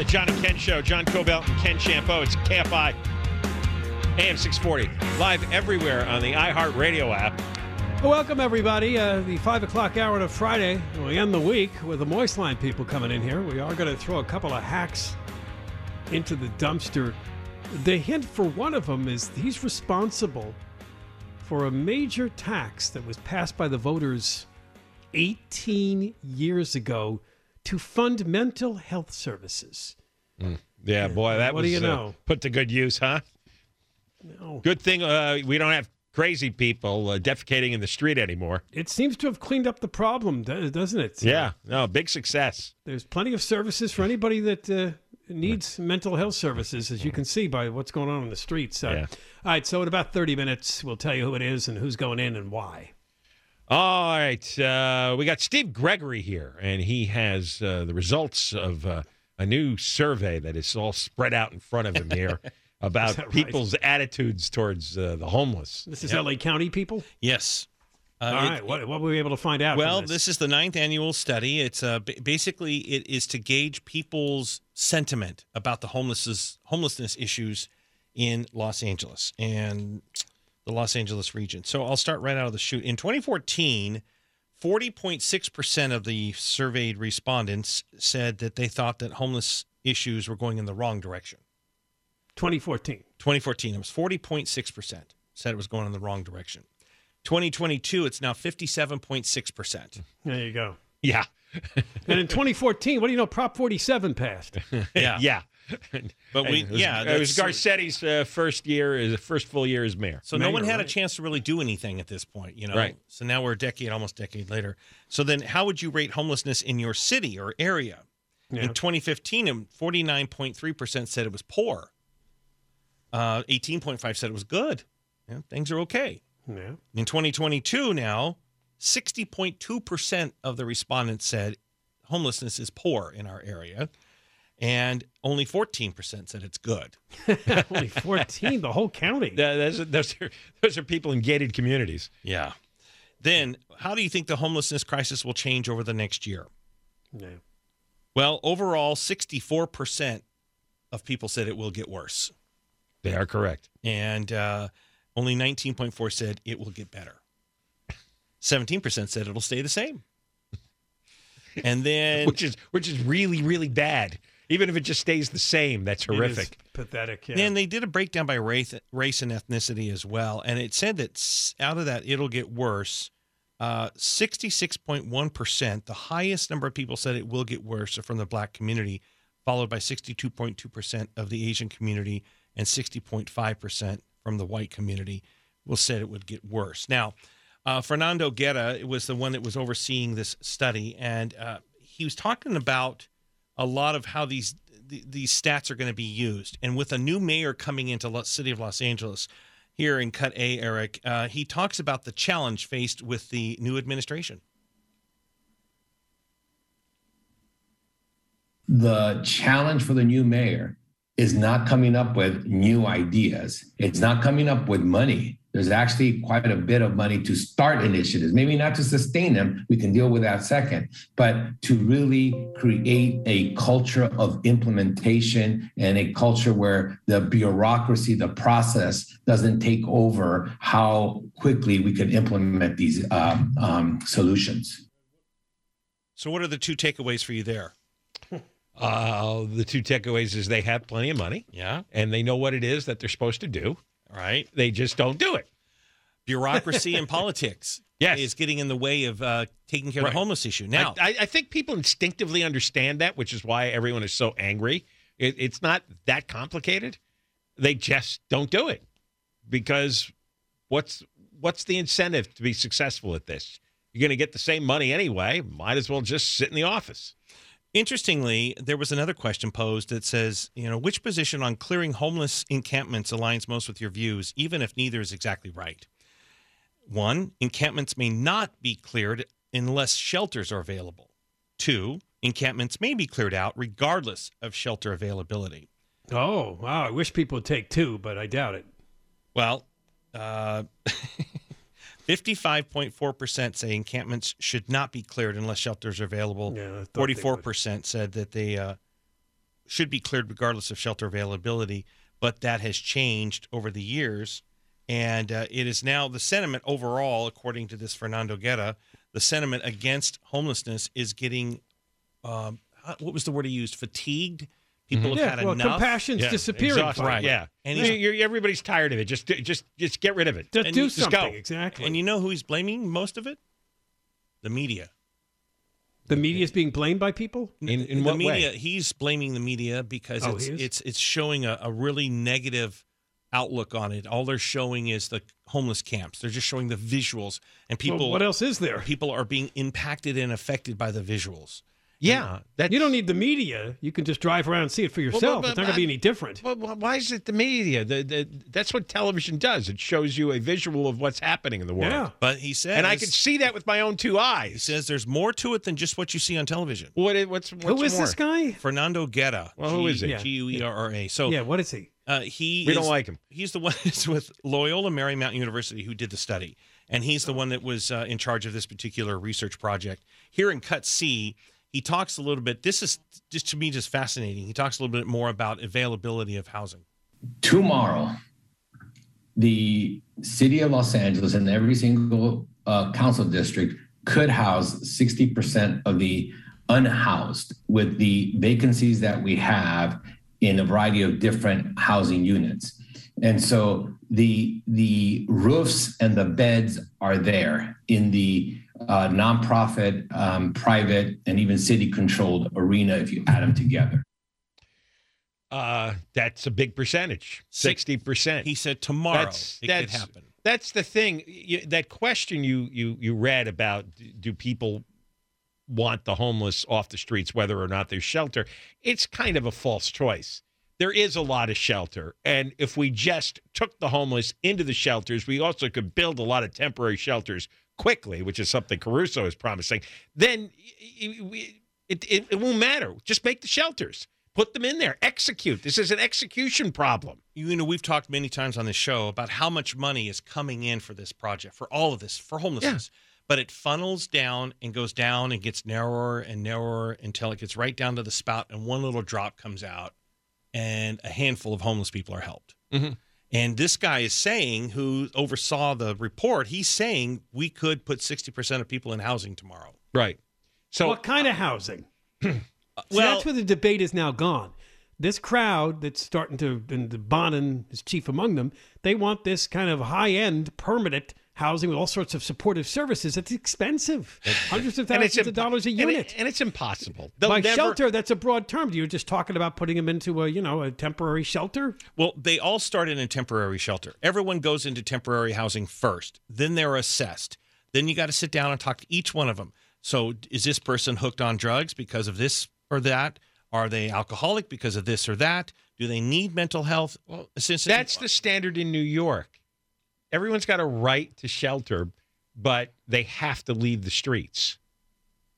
The John and Ken Show. John Kobylt and Ken Chiampou. It's KFI AM 640. Live everywhere on the iHeartRadio app. Welcome, everybody. Uh, the 5 o'clock hour of Friday. We end the week with the Moist Line people coming in here. We are going to throw a couple of hacks into the dumpster. The hint for one of them is he's responsible for a major tax that was passed by the voters 18 years ago to fund mental health services. Yeah, boy, that What was do you uh, know? put to good use, huh? No. Good thing uh, we don't have crazy people uh, defecating in the street anymore. It seems to have cleaned up the problem, doesn't it? Yeah, no, big success. There's plenty of services for anybody that uh, needs mental health services, as you can see by what's going on in the streets. Uh, Yeah. All right, so in about 30 minutes, we'll tell you who it is and who's going in and why. All right, uh, we got Steve Gregory here, and he has uh, the results of uh, a new survey that is all spread out in front of him here about that right? people's attitudes towards uh, the homeless. This is LA County people. Yes. Uh, All it- right, what, what were we able to find out? from Well, this? this is the ninth annual study. It's uh, ba- basically it is to gauge people's sentiment about the homelessness homelessness issues in Los Angeles and the Los Angeles region. So I'll start right out of the chute. In 2014, 40.6% of the surveyed respondents said that they thought that homeless issues were going in the wrong direction. 2014. 2014, it was 40.6% said it was going in the wrong direction. 2022, it's now 57.6%. There you go. Yeah, And in 2014, what do you know? Prop 47 passed. Yeah. yeah. But we- was, yeah, it was Garcetti's uh, first year, his first full year as mayor. So no one had a chance to really do anything at this point, you know. Right. So now we're a decade, almost decade later. So then, how would you rate homelessness in your city or area? Yeah. In 2015, 49.3 percent said it was poor. Uh, 18.5 said it was good. Yeah, things are okay. Yeah. In 2022, now 60.2 percent of the respondents said homelessness is poor in our area, and only 14 percent said it's good. Only 14, the whole county. Th- Those are, those, are, those are people in gated communities. Yeah. Then, how do you think the homelessness crisis will change over the next year? Yeah. Well, overall, 64% of people said it will get worse. They are correct. And uh, only 19.4 said it will get better. 17% said it'll stay the same. And then, which is which is really really bad. Even if it just stays the same, that's It is horrific. pathetic. Yeah. then they did a breakdown by race, race and ethnicity as well. And it said that out of that, it'll get worse. Uh, 66.1%, the highest number of people said it will get worse are from the black community, followed by 62.2% of the Asian community and 60.5% from the white community will said it would get worse. Now, uh, Fernando Guerra was the one that was overseeing this study, and uh, he was talking about a lot of how these th- these stats are going to be used. And with a new mayor coming into the city of Los Angeles, here in Cut A, Eric, uh, he talks about the challenge faced with the new administration. the challenge for the new mayor is not coming up with new ideas. It's not coming up with money. There's actually quite a bit of money to start initiatives, maybe not to sustain them. We can deal with that second, but to really create a culture of implementation and a culture where the bureaucracy, the process doesn't take over how quickly we can implement these um, um, solutions. So, what are the two takeaways for you there? Uh, the two takeaways is they have plenty of money Yeah. and they know what it is that they're supposed to do. Right. They just don't do it. Bureaucracy and politics Yes. is getting in the way of uh, taking care of Right. the homeless issue. Now, I, I, I think people instinctively understand that, which is why everyone is so angry. It, it's not that complicated. They just don't do it because what's what's the incentive to be successful at this? You're going to get the same money anyway. Might as well just sit in the office. Interestingly, there was another question posed that says, you know, which position on clearing homeless encampments aligns most with your views, even if neither is exactly right? One, encampments may not be cleared unless shelters are available. Two, encampments may be cleared out regardless of shelter availability. Oh, wow. I wish people would take two, but I doubt it. Well, uh, 55.4% say encampments should not be cleared unless shelters are available. Yeah, I thought they would. 44% said that they uh, should be cleared regardless of shelter availability, but that has changed over the years. And uh, it is now the sentiment overall, according to this Fernando Guerra, the sentiment against homelessness is getting, um, uh, what was the word he used? Fatigued. People mm-hmm. have Yeah, had well, enough. compassion's Yeah, disappearing. exhausted. finally. Yeah, And and he's- everybody's tired of it. Just, just, just get rid of it. Just And do you- just something. go. Exactly. And you know who he's blaming most of it? The media. the media is being blamed by people? In, in the what media, way? he's blaming the media because Oh, it's it's it's showing a, a really negative outlook on it. All they're showing is the homeless camps. They're just showing the visuals, and people Well, what else is there? people are being impacted and affected by the visuals. Yeah, that You don't need the media. You can just drive around and see it for yourself. but- it's not going to be any different. Well, wh- why is it the media? The, the, that's what television does. It shows you a visual of what's happening in the world. Yeah. But he says, And I can see that with my own two eyes. He eyes. says there's more to it than just what you see on television. What? What's, what's Who is more? this guy? Fernando Guerra. Well, who is he? Yeah. G U E R R A. So yeah, what is he? uh, he We is- don't like him. He's the one that's with Loyola Marymount University who did the study, and he's the one that was uh, in charge of this particular research project. Here in Cut C, he talks a little bit. This is just to me just fascinating. He talks a little bit more about availability of housing. tomorrow, the city of Los Angeles and every single uh, council district could house 60% of the unhoused with the vacancies that we have in a variety of different housing units. And so the the roofs and the beds are there in the uh, nonprofit, um, private, and even city-controlled arena if you add them together. Uh, that's a big percentage, 60%. He said tomorrow That's- it that's- could happen. That's the thing. You, that question you you you read about do people want the homeless off the streets whether or not there's shelter? It's kind of a false choice. There is a lot of shelter, and if we just took the homeless into the shelters, we also could build a lot of temporary shelters quickly, which is something Caruso is promising. Then y- y- we- it, it, it won't matter. Just make the shelters. Put them in there. Execute. This is an execution problem. You know, we've talked many times on this show about how much money is coming in for this project, for all of this, for homelessness. But it funnels down and goes down and gets narrower and narrower until it gets right down to the spout, and one little drop comes out, and a handful of homeless people are helped. Mhm. And this guy is saying, who oversaw the report, he's saying we could put 60% of people in housing tomorrow. Right. So what kind of housing? Uh, See, well- that's where the debate is now gone. This crowd that's starting to, and Bonin is chief among them, they want this kind of high end, permanent housing with all sorts of supportive services. It's expensive. Hundreds of thousands it's of dollars a impo- and it- unit. and, it's impossible. They'll By never- shelter, that's a broad term. You're just talking about putting them into a, you know, a temporary shelter. Well, they all started in a temporary shelter. Everyone goes into temporary housing first, then they're assessed. Then you got to sit down and talk to each one of them. So, is this person hooked on drugs because of this or that? Are they alcoholic because of this or that? Do they need mental health well, assistance? That's the standard in New York. Everyone's got a right to shelter, but they have to leave the streets,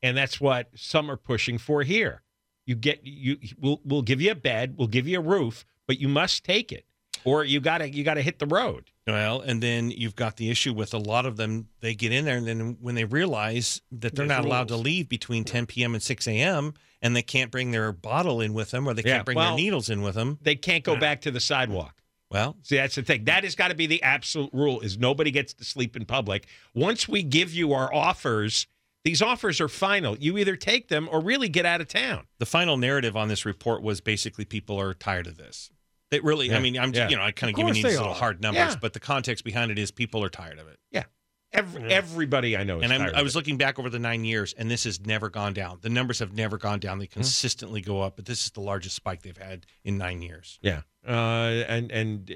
and that's what some are pushing for here. You get you. We'll we'll give you a bed, we'll give you a roof, but you must take it, or you gotta you gotta hit the road. well, and then you've got the issue with a lot of them. They get in there, and then when they realize that they're There's not allowed to leave between 10 p.m. and 6 a.m., and they can't bring their bottle in with them, or they Yeah, can't bring well- their needles in with them. They can't go back to the sidewalk. Well, See, that's the thing. That has got to be the absolute rule: is nobody gets to sleep in public. Once we give you our offers, these offers are final. You either take them or really get out of town. the final narrative on this report was basically people are tired of this. They really, I mean, I'm yeah. you know, I kind Of of giving you these little hard numbers, Yeah. but the context behind it is people are tired of it. Every, Yeah. Everybody I know is and I was looking back over the nine years, and this has never gone down. The numbers have never gone down. Hmm. They consistently go up, but this is the largest spike they've had in nine years. Yeah, uh, and and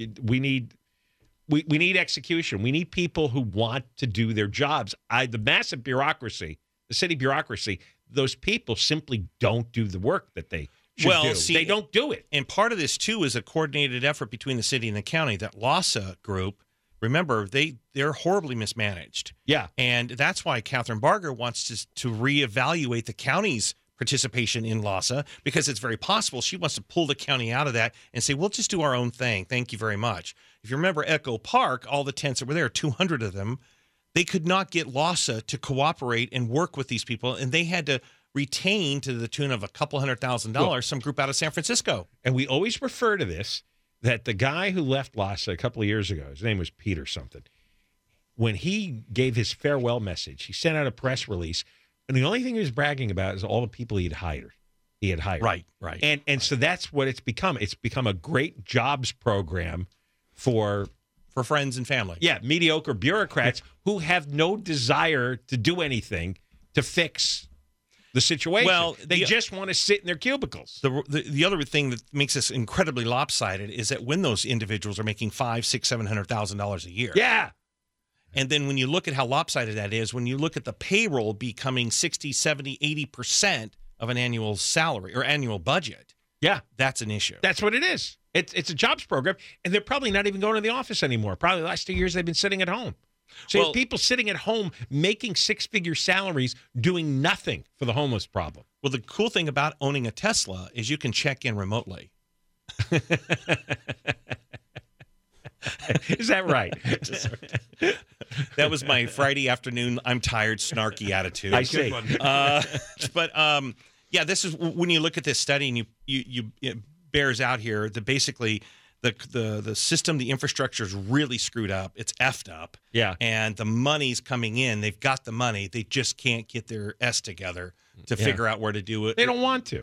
uh, we need we, we need execution. We need people who want to do their jobs. I the massive bureaucracy, the city bureaucracy, those people simply don't do the work that they should Well, do. see- they don't do it. And part of this too is a coordinated effort between the city and the county. That LAHSA group, remember, they they're horribly mismanaged, Yeah. and that's why Kathryn Barger wants to to reevaluate the county's participation in LAHSA because it's very possible she wants to pull the county out of that and say we'll just do our own thing. Thank you very much. If you remember Echo Park, all the tents that were there, two hundred of them, they could not get LAHSA to cooperate and work with these people, and they had to retain to the tune of a couple hundred thousand dollars some group out of San Francisco. And we always refer to this that the guy who left LAHSA a couple of years ago, his name was Peter something, when he gave his farewell message, he sent out a press release, and the only thing he was bragging about is all the people he'd hired. He had hired. Right, right. And and so that's what it's become. It's become a great jobs program for for friends and family. yeah, mediocre bureaucrats who have no desire to do anything to fix the situation. Well, they the- just want to sit in their cubicles. The, the the other thing that makes this incredibly lopsided is that when those individuals are making five, six, seven hundred thousand dollars a year, yeah. and then when you look at how lopsided that is, when you look at the payroll becoming 60, 70, 80 percent of an annual salary or annual budget, Yeah. that's an issue. That's what it is. It's it's a jobs program, and they're probably not even going to the office anymore. Probably the last two years they've been sitting at home. So you have Well- people sitting at home making six figure salaries, doing nothing for the homeless problem. well, the cool thing about owning a Tesla is you can check in remotely. Is that right? That was my Friday afternoon. I'm tired, snarky attitude. I see. Uh, but um, yeah, this is when you look at this study and you you, you it bears out here that basically the the the system, the infrastructure is really screwed up. It's effed up. Yeah. and the money's coming in. They've got the money. They just can't get their s together to Yeah. figure out where to do it. They don't want to.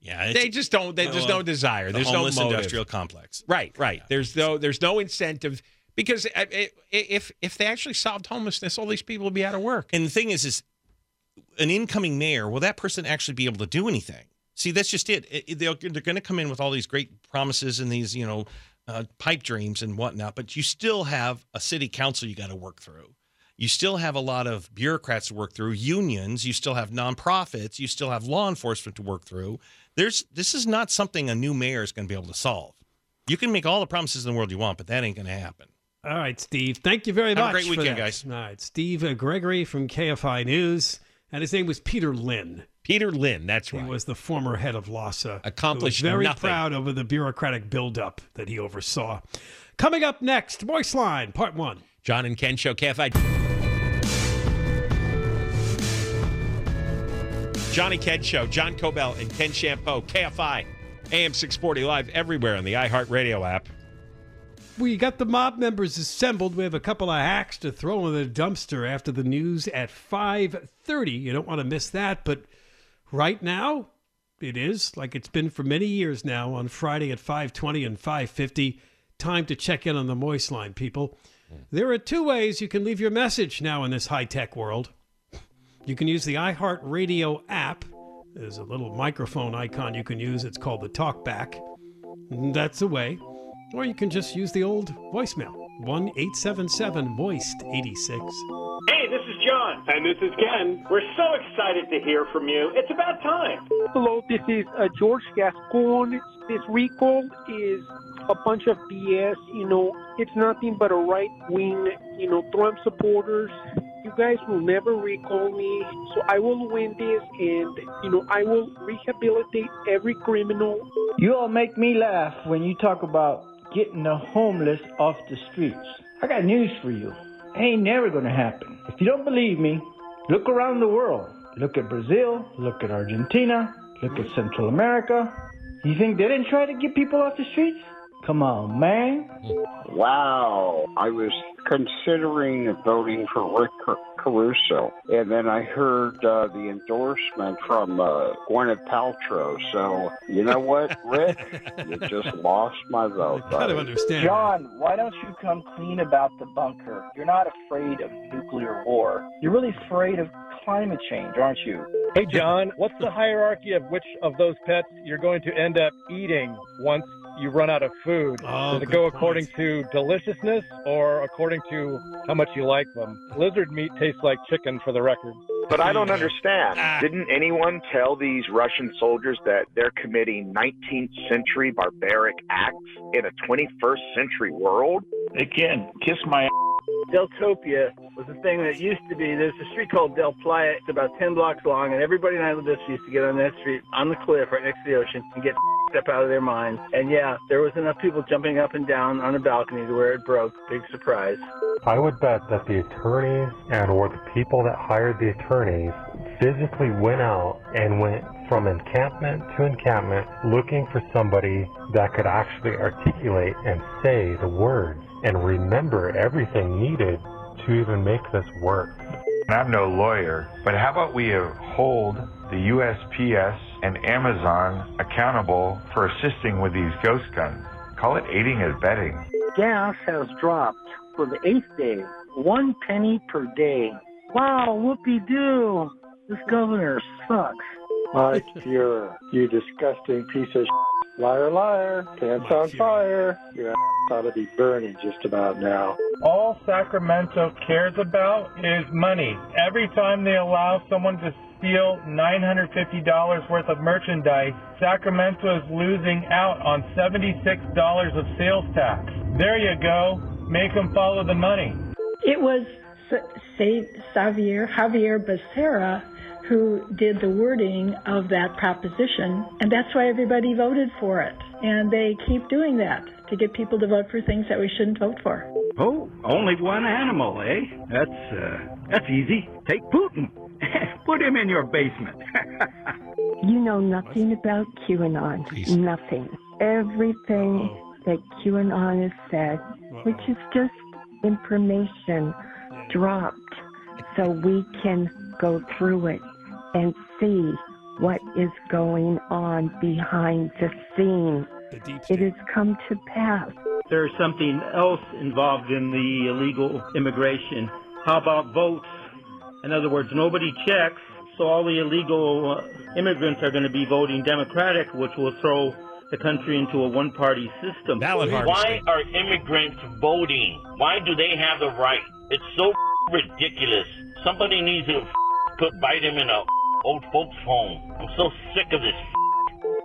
Yeah, They just don't. They, there's Well, no desire. the There's no motive. industrial complex. Right, right. There's no there's no incentive because uh, if if they actually solved homelessness, all these people would be out of work. And the thing is, is an incoming mayor, will that person actually be able to do anything? See, that's just it. It- they're they're going to come in with all these great promises and these, you know, uh, pipe dreams and whatnot, but you still have a city council you got to work through. You still have a lot of bureaucrats to work through, unions. You still have nonprofits. You still have law enforcement to work through. There's this is not something a new mayor is going to be able to solve. You can make all the promises in the world you want, but that ain't going to happen. All right, Steve. Thank you very much. Have a great weekend, guys. All right, Steve uh, Gregory from KFI News, and his name was Peter Lynn. Peter Lynn, that's He right. was the former head of LAHSA. Accomplished very nothing. proud over the bureaucratic buildup that he oversaw. Coming up next, Moist Line, Part One. John and Ken Show, KFI. Johnny Ken Show, John Kobylt and Ken Chiampou, KFI, AM 640 live everywhere on the iHeartRadio app. We got the mob members assembled. We have a couple of hacks to throw in the dumpster after the news at 5:30. You don't want to miss that, but right now it is like it's been for many years now on Friday at 5:20 and 5:50. Time to check in on the Moist Line people. There are two ways you can leave your message now in this high-tech world. You can use the iHeartRadio app. There's a little microphone icon you can use. It's called the Talkback. That's a way. Or you can just use the old voicemail 1 877 Moist 86. Hey, this is John. And this is Ken. We're so excited to hear from you. It's about time. Hello, this is uh, George Gascon. This recall is a bunch of BS. You know, it's nothing but a right wing, you know, Trump supporters. You guys will never recall me, so I will win this, and you know, I will rehabilitate every criminal. You all make me laugh when you talk about getting the homeless off the streets. I got news for you. Ain't never gonna happen. If you don't believe me, look around the world. Look at Brazil, look at Argentina, look at Central America. You think they didn't try to get people off the streets? Come on, man. Wow. I was considering voting for Rick Caruso, and then I heard uh, the endorsement from uh, Gwyneth Paltrow. So, you know what, Rick? you just lost my vote. Kind of buddy. understand. John, why don't you come clean about the bunker? You're not afraid of nuclear war. You're really afraid of climate change, aren't you? Hey, John, what's the hierarchy of which of those pets you're going to end up eating once you run out of food? Oh, Does it good go point. according to deliciousness or according to how much you like them? Lizard meat tastes like chicken, for the record. But I don't understand. Ah. Didn't anyone tell these Russian soldiers that they're committing 19th century barbaric acts in a 21st century world? Again, kiss my Deltopia was a thing that used to be. There's a street called Del Playa. It's about 10 blocks long, and everybody in Isla Vista used to get on that street on the cliff right next to the ocean and get up out of their minds. And yeah, there was enough people jumping up and down on a balcony to where it broke. Big surprise. I would bet that the attorneys and or the people that hired the attorneys physically went out and went from encampment to encampment looking for somebody that could actually articulate and say the words and remember everything needed to even make this work. I'm no lawyer, but how about we hold the USPS and Amazon accountable for assisting with these ghost guns? Call it aiding and abetting. Gas has dropped for the eighth day, one penny per day. Wow, whoopee doo! This governor sucks. Mike, you're you disgusting piece of shit. liar, liar, pants on fire. Your ass ought to be burning just about now. All Sacramento cares about is money. Every time they allow someone to steal $950 worth of merchandise, Sacramento is losing out on $76 of sales tax. There you go. Make them follow the money. It was S- Sa- Xavier, Javier Becerra who did the wording of that proposition, and that's why everybody voted for it. And they keep doing that to get people to vote for things that we shouldn't vote for. Oh, only one animal, eh? That's uh, that's easy. Take Putin. Put him in your basement. You know nothing about QAnon. Nothing. Everything that QAnon has said, which is just information dropped so we can go through it and see what is going on behind the scenes. It has come to pass. There's something else involved in the illegal immigration. How about votes? In other words, nobody checks, so all the illegal uh, immigrants are going to be voting Democratic, which will throw the country into a one-party system. Why are immigrants voting? Why do they have the right? It's so ridiculous. Somebody needs to put bite him in a old folks home. I'm so sick of this.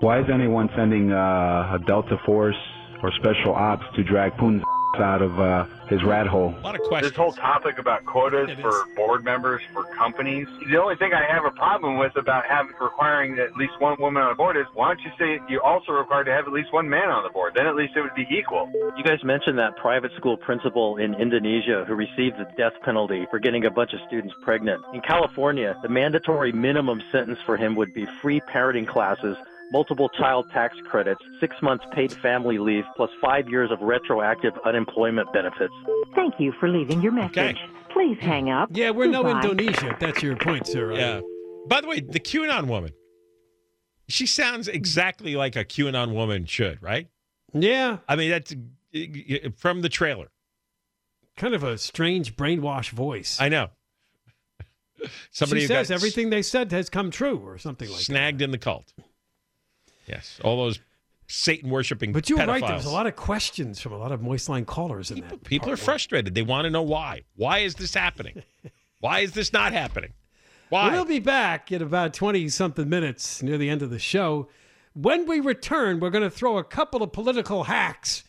Why is anyone sending uh, a Delta Force or Special Ops to drag Putin's out of uh, his rat hole? A lot of questions. This whole topic about quotas for board members for companies. The only thing I have a problem with about having requiring at least one woman on the board is why don't you say you're also required to have at least one man on the board? Then at least it would be equal. You guys mentioned that private school principal in Indonesia who received the death penalty for getting a bunch of students pregnant. In California, the mandatory minimum sentence for him would be free parenting classes, multiple child tax credits, six months paid family leave, plus five years of retroactive unemployment benefits. Thank you for leaving your message. Please hang up. Yeah, we're no Indonesia. If that's your point, sir. Yeah. By the way, the QAnon woman, she sounds exactly like a QAnon woman should, right? Yeah. I mean, that's from the trailer. Kind of a strange brainwash voice. I know. Somebody she who says got everything they said has come true, or something like that. snagged in the cult. Yes, all those Satan worshiping. But you're pedophiles. right. There's a lot of questions from a lot of moist line callers in that. People are frustrated. They want to know why. Why is this happening? why is this not happening? Why? We'll be back in about 20 something minutes near the end of the show. When we return, we're going to throw a couple of political hacks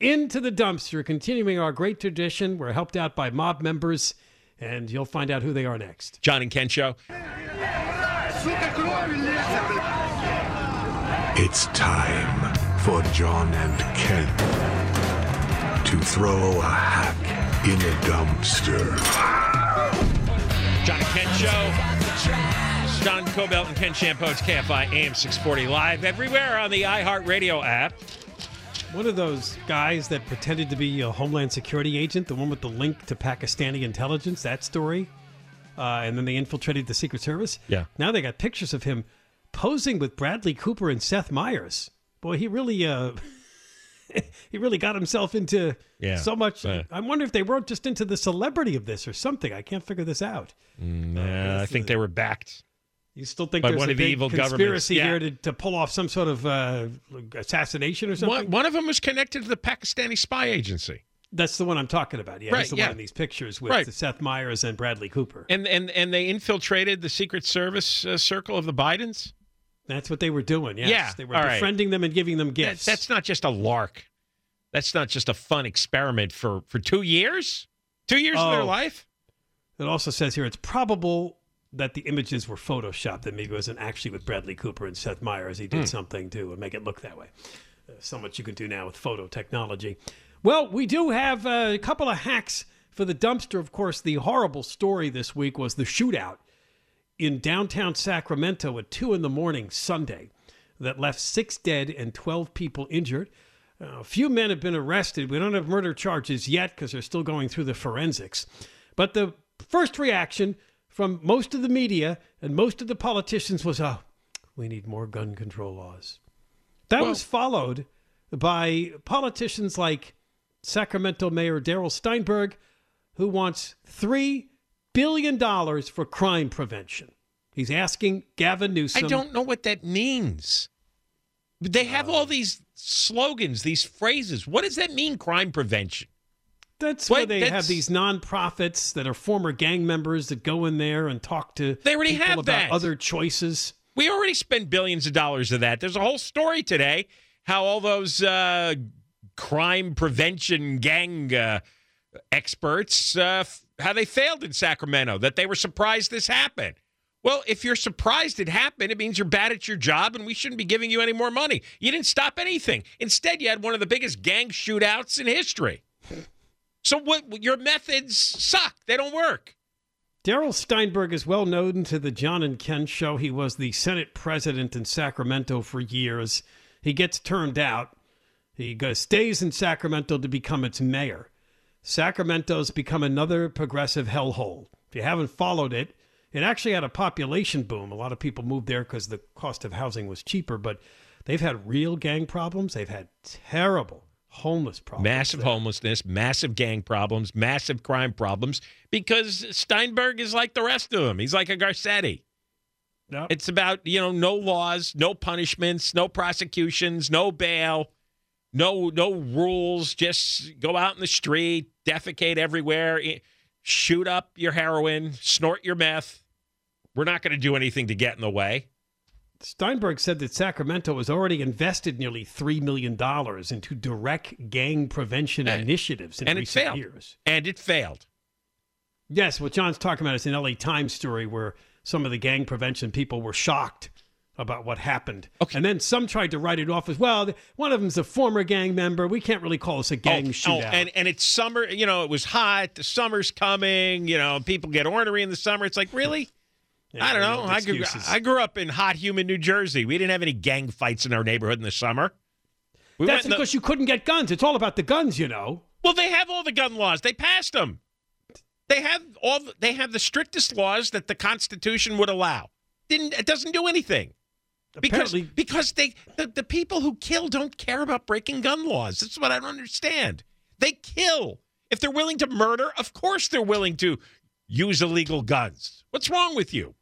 into the dumpster, continuing our great tradition. We're helped out by mob members, and you'll find out who they are next. John and Ken show. It's time for John and Ken to throw a hack in a dumpster. John and Ken show. John Kobylt and Ken Chiampou's KFI AM 640 live everywhere on the iHeartRadio app. One of those guys that pretended to be a Homeland Security agent, the one with the link to Pakistani intelligence, that story, uh, and then they infiltrated the Secret Service. Yeah. Now they got pictures of him posing with Bradley Cooper and Seth Meyers. Boy, he really, uh, he really got himself into Yeah. so much. Yeah. I wonder if they wrote just into the celebrity of this or something. I can't figure this out. Nah, I think they were backed. You still think there's one a of the evil governments, conspiracy yeah. here to, to pull off some sort of uh, assassination or something? One, one of them was connected to the Pakistani spy agency. That's the one I'm talking about. Yeah, Right, that's the yeah. one in these pictures with Right. Seth Meyers and Bradley Cooper. And and and they infiltrated the Secret Service uh, circle of the Bidens. That's what they were doing. Yes. Yeah, they were all right. befriending them and giving them That- gifts. that's not just a lark. That's not just a fun experiment for for two years. Two years of their Oh. life. It also says here it's probable that the images were photoshopped. That maybe it wasn't actually with Bradley Cooper and Seth Meyers. He did Hmm. something to make it look that way. Uh, so much you can do now with photo technology. Well, we do have uh, a couple of hacks for the dumpster. Of course, the horrible story this week was the shootout in downtown Sacramento at 2 in the morning Sunday that left six dead and 12 people injured. Uh, a few men have been arrested. We don't have murder charges yet because they're still going through the forensics. But the first reaction from most of the media and most of the politicians was, oh, we need more gun control laws. That was followed by politicians like Sacramento Mayor Darrell Steinberg, who wants $3 billion dollars for crime prevention. He's asking Gavin Newsom. I don't know what that means. They have all these slogans, these phrases. What does that mean? Crime prevention. That's What? where they That's- have these nonprofits that are former gang members that go in there and talk to They already have about that. other choices. We already spend billions of dollars of that. There's a whole story today how all those uh, crime prevention gang uh, experts uh, f- how they failed in Sacramento. That they were surprised this happened. Well, if you're surprised it happened, it means you're bad at your job, and we shouldn't be giving you any more money. You didn't stop anything. Instead, you had one of the biggest gang shootouts in history. So what? Your methods suck. They don't work. Darrell Steinberg is well known to the John and Ken show. He was the Senate president in Sacramento for years. He gets turned out. He goes, stays in Sacramento to become its mayor. Sacramento's become another progressive hellhole. If you haven't followed it, it actually had a population boom. A lot of people moved there because the cost of housing was cheaper, but they've had real gang problems. They've had terrible homeless problems. Massive homelessness, massive gang problems, massive crime problems because Steinberg is like the rest of them. He's like a Garcetti. Yep. It's about, you know, no laws, no punishments, no prosecutions, no bail, no no rules, just go out in the street, defecate everywhere, shoot up your heroin, snort your meth. We're not going to do anything to get in the way. Steinberg said that Sacramento has already invested nearly $3 million into direct gang prevention initiatives in and it recent failed. years. And it failed. Yes, what John's talking about is an LA Times story where some of the gang prevention people were shocked about what happened. Okay. And then some tried to write it off as well. One of them's a former gang member. We can't really call this a gang Oh, oh shootout. and and it's summer. You know, it was hot. The summer's coming. You know, people get ornery in the summer. It's like really. I don't know. I grew. I grew up in hot, humid New Jersey. We didn't have any gang fights in our neighborhood in the summer. We That's in the- because you couldn't get guns. It's all about the guns, you know. well, they have all the gun laws. They passed them. They have all. The, they have the strictest laws that the Constitution would allow. Didn't it doesn't do anything. Because Apparently- because they the, the people who kill don't care about breaking gun laws. That's what I don't understand. They kill. If they're willing to murder, of course they're willing to use illegal guns. What's wrong with you?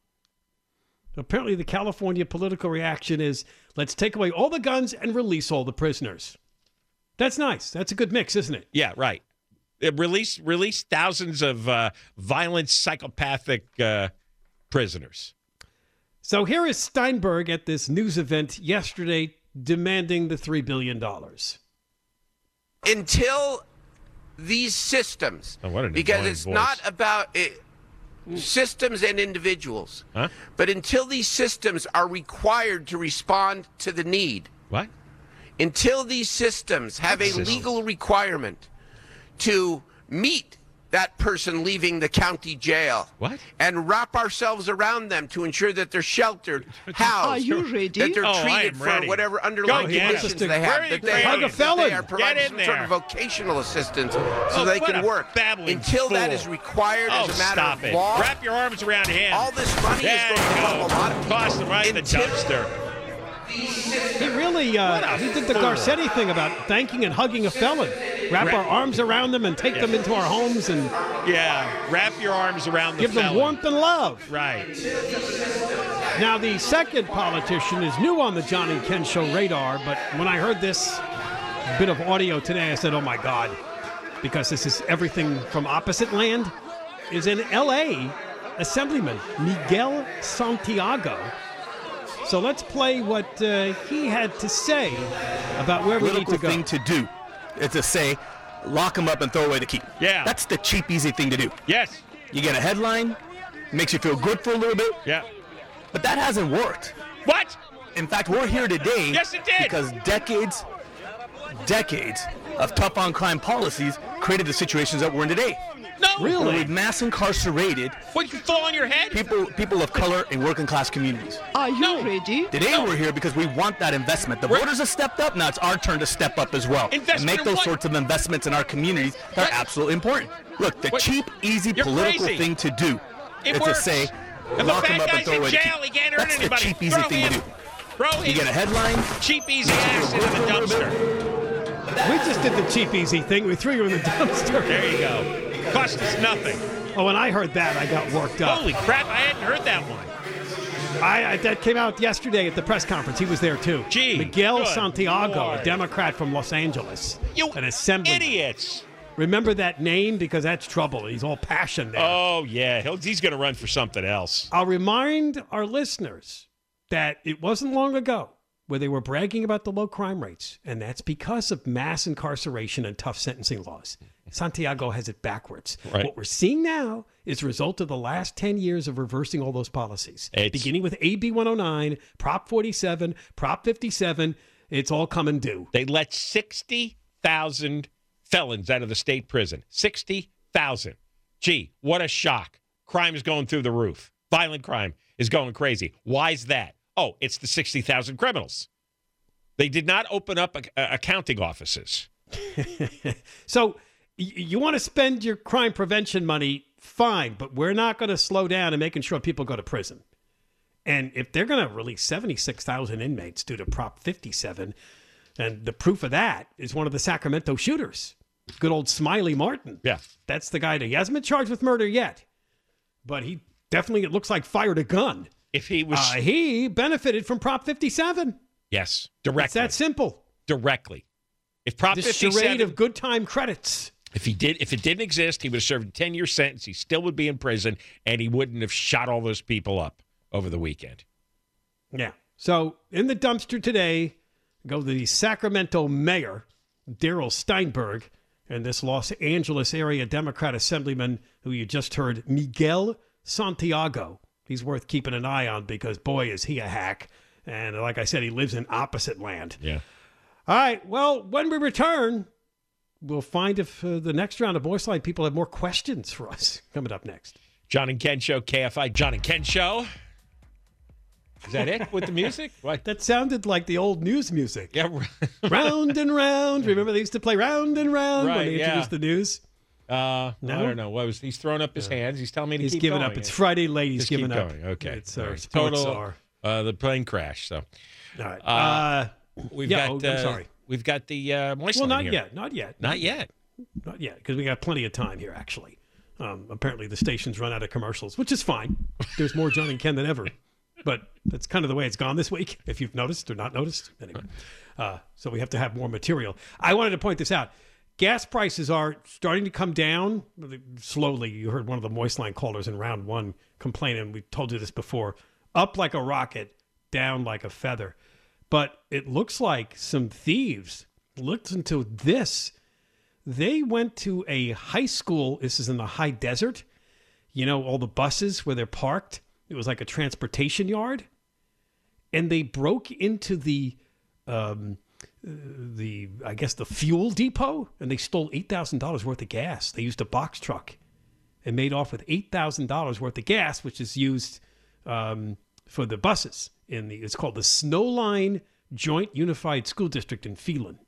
Apparently, the California political reaction is let's take away all the guns and release all the prisoners. That's nice. That's a good mix, isn't it? Yeah, right. Uh, Release release thousands of uh, violent, psychopathic uh, prisoners. So here is Steinberg at this news event yesterday demanding the $3 billion. until these systems, Oh, what an because it's voice. not about it, systems and individuals, Huh? but until these systems are required to respond to the need, What? until these systems have a legal requirement to meet that person leaving the county jail. What? And wrap ourselves around them to ensure that they're sheltered, housed, Are you ready? that they're Oh, treated for ready. whatever underlying Go conditions they have, that they are Hug a felon. they are in some sort of vocational assistance so Oh, they can work. Until that fool. is required Oh, as a matter stop of it. law, Wrap your arms around him. all this money There is going to go. a lot of people. Toss him right in the dumpster. He really uh, he did the Garcetti thing about thanking and hugging a felon. Wrap Wrap- our arms around them and take them into our homes and Yeah, wrap your arms around the give them warmth and love. Right. Now, the second politician is new on the John and Ken Show radar, but when I heard this bit of audio today, I said, oh my God, because this is everything from opposite land, is an LA Assemblyman, Miguel Santiago. So let's play what uh, he had to say about where we need political to go. thing to do is to say, lock him up and throw away the key. Yeah. That's the cheap, easy thing to do. Yes. You get a headline, makes you feel good for a little bit. Yeah. But that hasn't worked. What? In fact, we're here today. Yes, it did. Because decades, decades of tough on crime policies created the situations that we're in today. No. Where we've mass incarcerated. What, you fall on your head? People, people of color in working class communities. Are you ready? Today we're here because we want that investment. The voters have stepped up. Now it's our turn to step up as well Investment and make those what? sorts of investments in our communities that are absolutely important. Look, the What? cheap, easy You're political crazy. thing to do It is works. to say, If a lock him up and throw in away the jail, key. he can't hurt That's anybody. the cheap, easy Throw thing him. to do. Throw You him. get a headline. Cheap, easy ass into the dumpster. We just did the cheap, easy thing. We threw you in the dumpster. There you go. Cost us nothing. Oh, when I heard that, I got worked up. Holy crap! I hadn't heard that one. I, I that came out yesterday at the press conference. He was there too. Gee, Miguel Santiago, Lord. a Democrat from Los Angeles, You an assembly idiots. Remember that name because that's trouble. He's all passion there. Oh yeah, He'll, he's going to run for something else. I'll remind our listeners that it wasn't long ago where they were bragging about the low crime rates, and that's because of mass incarceration and tough sentencing laws. Santiago has it backwards. Right. What we're seeing now is a result of the last 10 years of reversing all those policies. It's- Beginning with AB 109, Prop 47, Prop 57, it's all coming due. They let sixty thousand felons out of the state prison. Sixty thousand. Gee, what a shock! Crime is going through the roof. Violent crime is going crazy. Why is that? Oh, it's the sixty thousand criminals. They did not open up uh, accounting offices. So y- you want to spend your crime prevention money, fine, but we're not going to slow down and making sure people go to prison. And if they're going to release 76,000 inmates due to Prop 57, and the proof of that is one of the Sacramento shooters, good old Smiley Martin. Yeah. That's the guy that he hasn't been charged with murder yet, but he definitely, it looks like, fired a gun. If he was, Uh, he benefited from Prop 57. yes, It's directly, that simple. directly. If Prop This 57, charade of good time credits. If he did, if it didn't exist, he would have served a ten year sentence. He still would be in prison, and he wouldn't have shot all those people up over the weekend. Yeah. So in the dumpster today go to the Sacramento mayor, Darrell Steinberg, and this Los Angeles area Democrat assemblyman who you just heard, Miguel Santiago. He's worth keeping an eye on because boy is he a hack. And like I said, he lives in opposite land. Yeah. All right. Well, when we return, we'll find if uh, the next round of Moist Line people have more questions for us coming up next. John and Ken show, KFI. John and Ken show. Is that it with the music? What? That sounded like the old news music. Yeah. round and round. Remember they used to play round and round when Right, they yeah. introduced the news? Uh, No? I don't know. What was he's throwing up his hands? He's telling me to He's keep giving going. up. It's Friday late. He's Just giving keep up. going. Okay. It's our right. Total. czar. Uh, the plane crashed. So. All right. Uh, Uh, we've yeah, got. oh, I'm uh, sorry. We've got the uh, moist well, not here. yet. Not yet. Not yet. Not yet, because we got plenty of time here, actually. Um, apparently, the station's run out of commercials, which is fine. There's more John and Ken than ever. But that's kind of the way it's gone this week, if you've noticed or not noticed. Anyway, uh, so we have to have more material. I wanted to point this out. Gas prices are starting to come down slowly. You heard one of the Moist Line callers in round one complain, and we told you this before up like a rocket, down like a feather. But it looks like some thieves looked into this they went to a high school. This is in the high desert. You know, all the buses where they're parked. It was like a transportation yard. And they broke into the, um, the I guess the fuel depot, and they stole eight thousand dollars worth of gas. They used a box truck, and made off with eight thousand dollars worth of gas, which is used um, for the buses. In the it's called the Snowline Joint Unified School District in Phelan.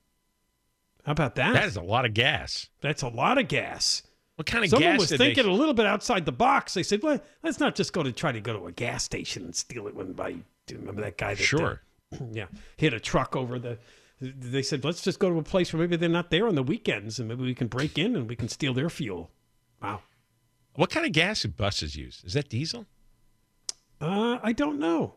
How about that? That is a lot of gas. That's a lot of gas. What kind of Someone gas was did they- thinking a little bit outside the box. They said, "Well, let's not just go to try to go to a gas station and steal it." When by do you remember that guy? That, uh, Sure. yeah, hit a truck over the. They said, "Let's just go to a place where maybe they're not there on the weekends, and maybe we can break in and we can steal their fuel." Wow. What kind of gas do buses use? Is that diesel? Uh, I don't know.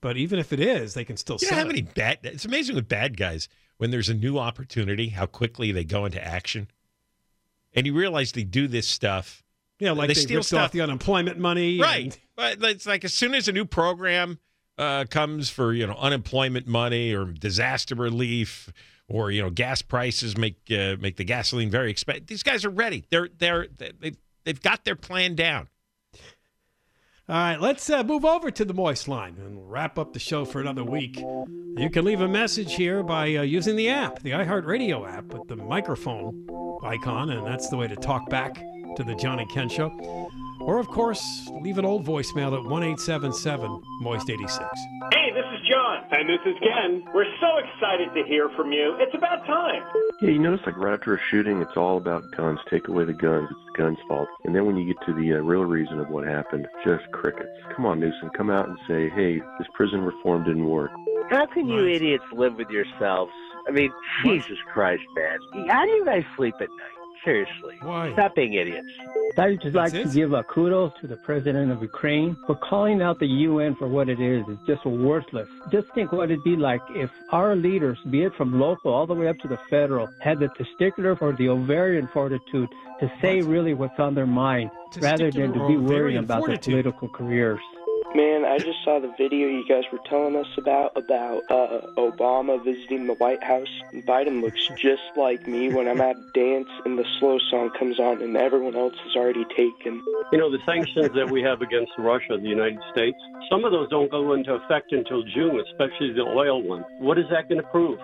But even if it is, they can still You sell don't have it. any bad. It's amazing with bad guys when there's a new opportunity, how quickly they go into action, and you realize they do this stuff. Yeah, like they they, steal stuff, off the unemployment money. right? and- But it's like as soon as a new program uh, comes for you know unemployment money or disaster relief or you know gas prices make uh, make the gasoline very expensive. These guys are ready. They're they're they they've got their plan down. All right, let's uh, move over to the Moist Line and wrap up the show for another week. You can leave a message here by uh, using the app, the iHeartRadio app, with the microphone icon, and that's the way to talk back to the Johnny and Ken Show. Or, of course, leave an old voicemail at 1 877 Moist 86. Hey, this is John. And this is Ken. We're so excited to hear from you. It's about time. Yeah, you notice like right after a shooting, it's all about guns. Take away the guns, it's the guns' fault. And then when you get to the uh, real reason of what happened, just crickets. Come on, Newsom, come out and say, hey, this prison reform didn't work. How can you idiots live with yourselves? I mean, Jesus Christ, man. How do you guys sleep at night? Seriously. Why? Stop being idiots. I'd just like to give a kudos to the president of Ukraine for calling out the UN for what it is. It's just worthless. Just think what it'd be like if our leaders, be it from local all the way up to the federal, had the testicular or the ovarian fortitude to say really what's on their mind rather than to be or worrying ovarian about their political careers. Man, I just saw the video you guys were telling us about about uh, Obama visiting the White House. Biden looks just like me when I'm at a dance and the slow song comes on and everyone else is already taken. You know, the sanctions that we have against Russia, the United States, some of those don't go into effect until June, especially the oil one. What is that going to prove?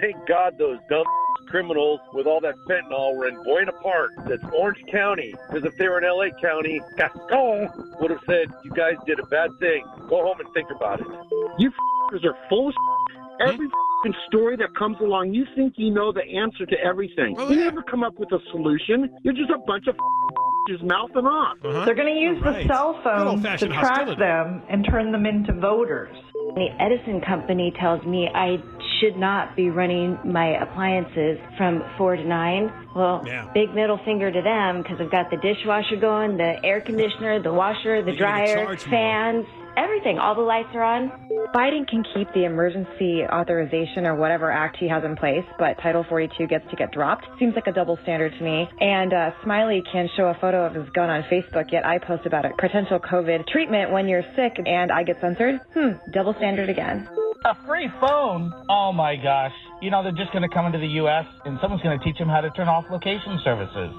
Thank God those dumb criminals with all that fentanyl were in Buena Park. That's Orange County. Because if they were in LA County, Gascón would have said, You guys did a bad thing. Go home and think about it. You f***ers are full of shit. Every f***ing story that comes along, you think you know the answer to everything. you never come up with a solution. You're just a bunch of f***ers mouthing off. They're going to use the cell phone to track them and turn them into voters. The Edison company tells me I should not be running my appliances from 4 to 9. Well, Yeah. big middle finger to them because I've got the dishwasher going, the air conditioner, the washer, the You're dryer, fans, everything. All the lights are on. Biden can keep the emergency authorization or whatever act he has in place, but Title 42 gets to get dropped. Seems like a double standard to me. And uh, Smiley can show a photo of his gun on Facebook, yet I post about a potential COVID treatment when you're sick and I get censored. Hmm, double standard again. A free phone? Oh my gosh. You know, they're just going to come into the U.S. and someone's going to teach them how to turn off location services.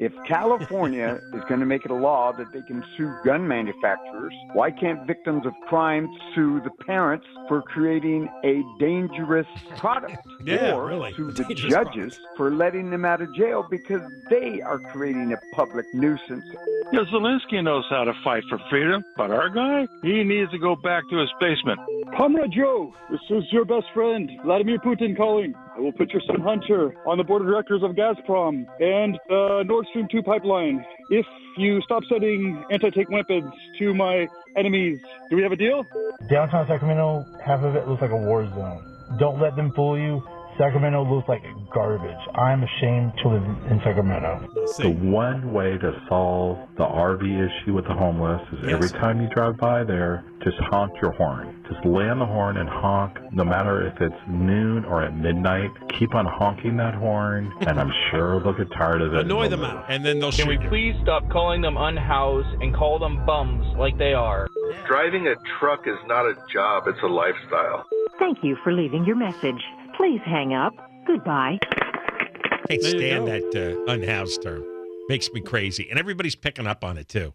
If California is going to make it a law that they can sue gun manufacturers, why can't victims of crime sue the parents for creating a dangerous product? Yeah, or really, sue the dangerous judges for letting them out of jail because they are creating a public nuisance. Yeah, Zelensky knows how to fight for freedom, but our guy, he needs to go back to his basement. Comrade Joe, this is your best friend, Vladimir Putin calling. I will put your son Hunter on the board of directors of Gazprom and uh, Nord Stream 2 pipeline if you stop sending anti-tank weapons to my enemies. Do we have a deal? Downtown Sacramento, half of it looks like a war zone. Don't let them fool you. Sacramento looks like garbage. I'm ashamed to live in Sacramento. The one way to solve the RV issue with the homeless is every time you drive by there, just honk your horn. Just lay on the horn and honk, no matter if it's noon or at midnight. Keep on honking that horn, and I'm sure they'll get tired of it. Annoy them out, and then they'll Can we you. please stop calling them unhoused and call them bums like they are? Driving a truck is not a job, it's a lifestyle. Thank you for leaving your message. Please hang up. Goodbye. I can't stand that uh, unhoused term. Makes me crazy, and everybody's picking up on it too.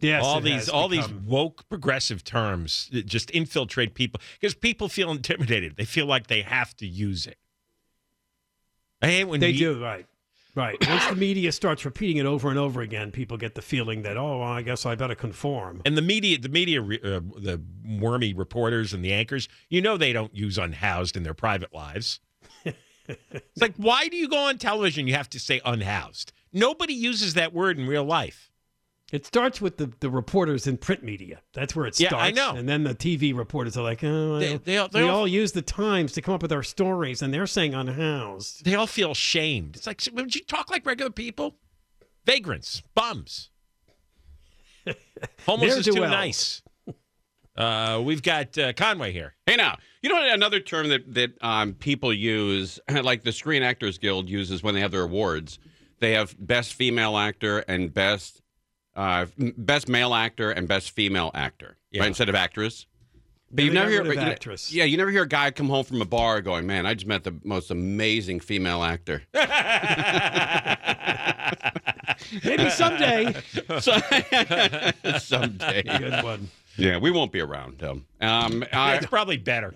Yes, all these has all these woke progressive terms just infiltrate people because people feel intimidated. They feel like they have to use it. I hate when They me- do, right. Right. Once the media starts repeating it over and over again, people get the feeling that, oh, well, I guess I better conform. And the media, the media, uh, the wormy reporters and the anchors, you know, they don't use unhoused in their private lives. it's like, why do you go on television? You have to say unhoused. Nobody uses that word in real life. It starts with the, the reporters in print media. That's where it Yeah, starts. I know. And then the TV reporters are like, oh, They- well, they all- they we all- all use the Times to come up with our stories, and they're saying unhoused. They all feel shamed. It's like, would you talk like regular people? Vagrants, bums. Homeless is too Ne'er-do-wells. nice. Uh, we've got uh, Conway here. Hey, now you know another term that that um, people use, like the Screen Actors Guild uses when they have their awards. They have best female actor and best uh, best male actor and best female actor, Yeah. right? Instead of actress. But you've never got hear, rid of but you- actress. yeah, you never hear a guy come home from a bar going, "Man, I just met the most amazing female actor." Maybe someday. So- someday, Good one. Yeah, we won't be around. Um, um, I- it's probably better.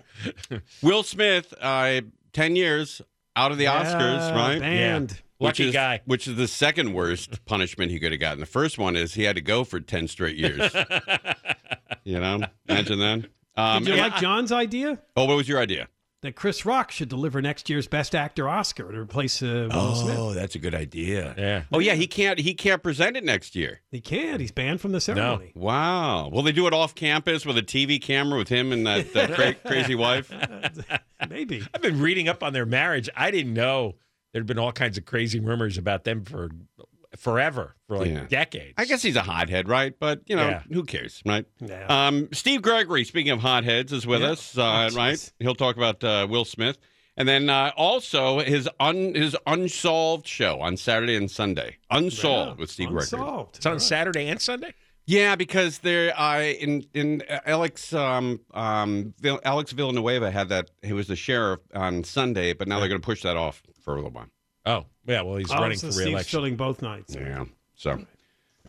Will Smith, uh, ten years out of the Yeah, Oscars, right? banned. Which Lucky is, guy. Which is the second worst punishment he could have gotten. The first one is he had to go for ten straight years. you know, imagine that. Um, Did you and- like John's idea oh, what was your idea? that Chris Rock should deliver next year's Best Actor Oscar to replace uh, Will Smith? Oh, that's a good idea. Yeah. Oh yeah, he can't. He can't present it next year. He can't. He's banned from the ceremony. Wow. Will they do it off campus with a TV camera with him and that, that cra- crazy wife? Maybe. I've been reading up on their marriage. I didn't know there'd been all kinds of crazy rumors about them for forever, for like Yeah. decades. I guess he's a hothead, right? But you know, Yeah. who cares, right? Yeah. Um, Steve Gregory, speaking of hotheads, is with Yeah. us, uh, Oh, right? He'll talk about uh, Will Smith, and then uh, also his un his unsolved show on Saturday and Sunday, unsolved Yeah, with Steve Gregory. It's on Saturday and Sunday. Yeah, because there, uh, in in uh, Alex um, um, Vill- Alex Villanueva had that. He was the sheriff on Sunday, but now they're going to push that off for a little while. Oh, yeah. Well, he's Oh, running so for Steve's reelection. filling both nights. Yeah, so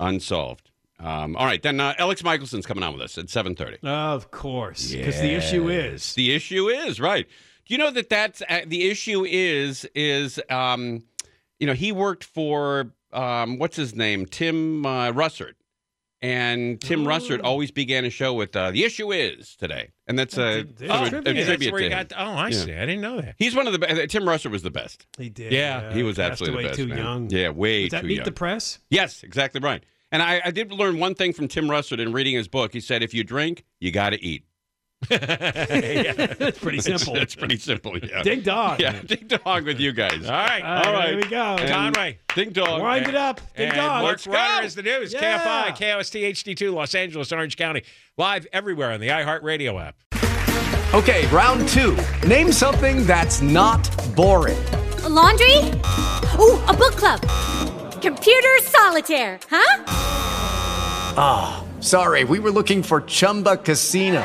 unsolved. Um, all right, then uh, Alex Michaelson's coming on with us at seven thirty. Of course, because the issue is The issue is right. Do you know that that's uh, the issue is is um, you know he worked for um, what's his name Tim uh, Russert, and Tim Oh. Russert always began a show with uh, the issue is today, and that's a, Did- did a tribute. Yeah, tribute that's where to he him. got. Oh, I Yeah. see. I didn't know that. He's one of the best. Tim Russert was the best. he did. Yeah, He was passed absolutely the best. too man. young. Yeah, way too Meet young. the Press? Yes, exactly right. And I, I did learn one thing from Tim Russert in reading his book. He said, if you drink, you got to eat. It's pretty simple. It's, pretty simple. Yeah. Ding dong. Yeah, ding dong with you guys. All right. All right, here we go. And Conway. Ding dong. Wind it up. Ding dong. Mark Let's Ryder is the news. Yeah. KFI, KOST, HD2, Los Angeles, Orange County. Live everywhere on the iHeartRadio app. Okay, round two. Name something that's not boring. A laundry? Ooh, a book club. Computer solitaire, huh? Ah, sorry, we were looking for Chumba Casino.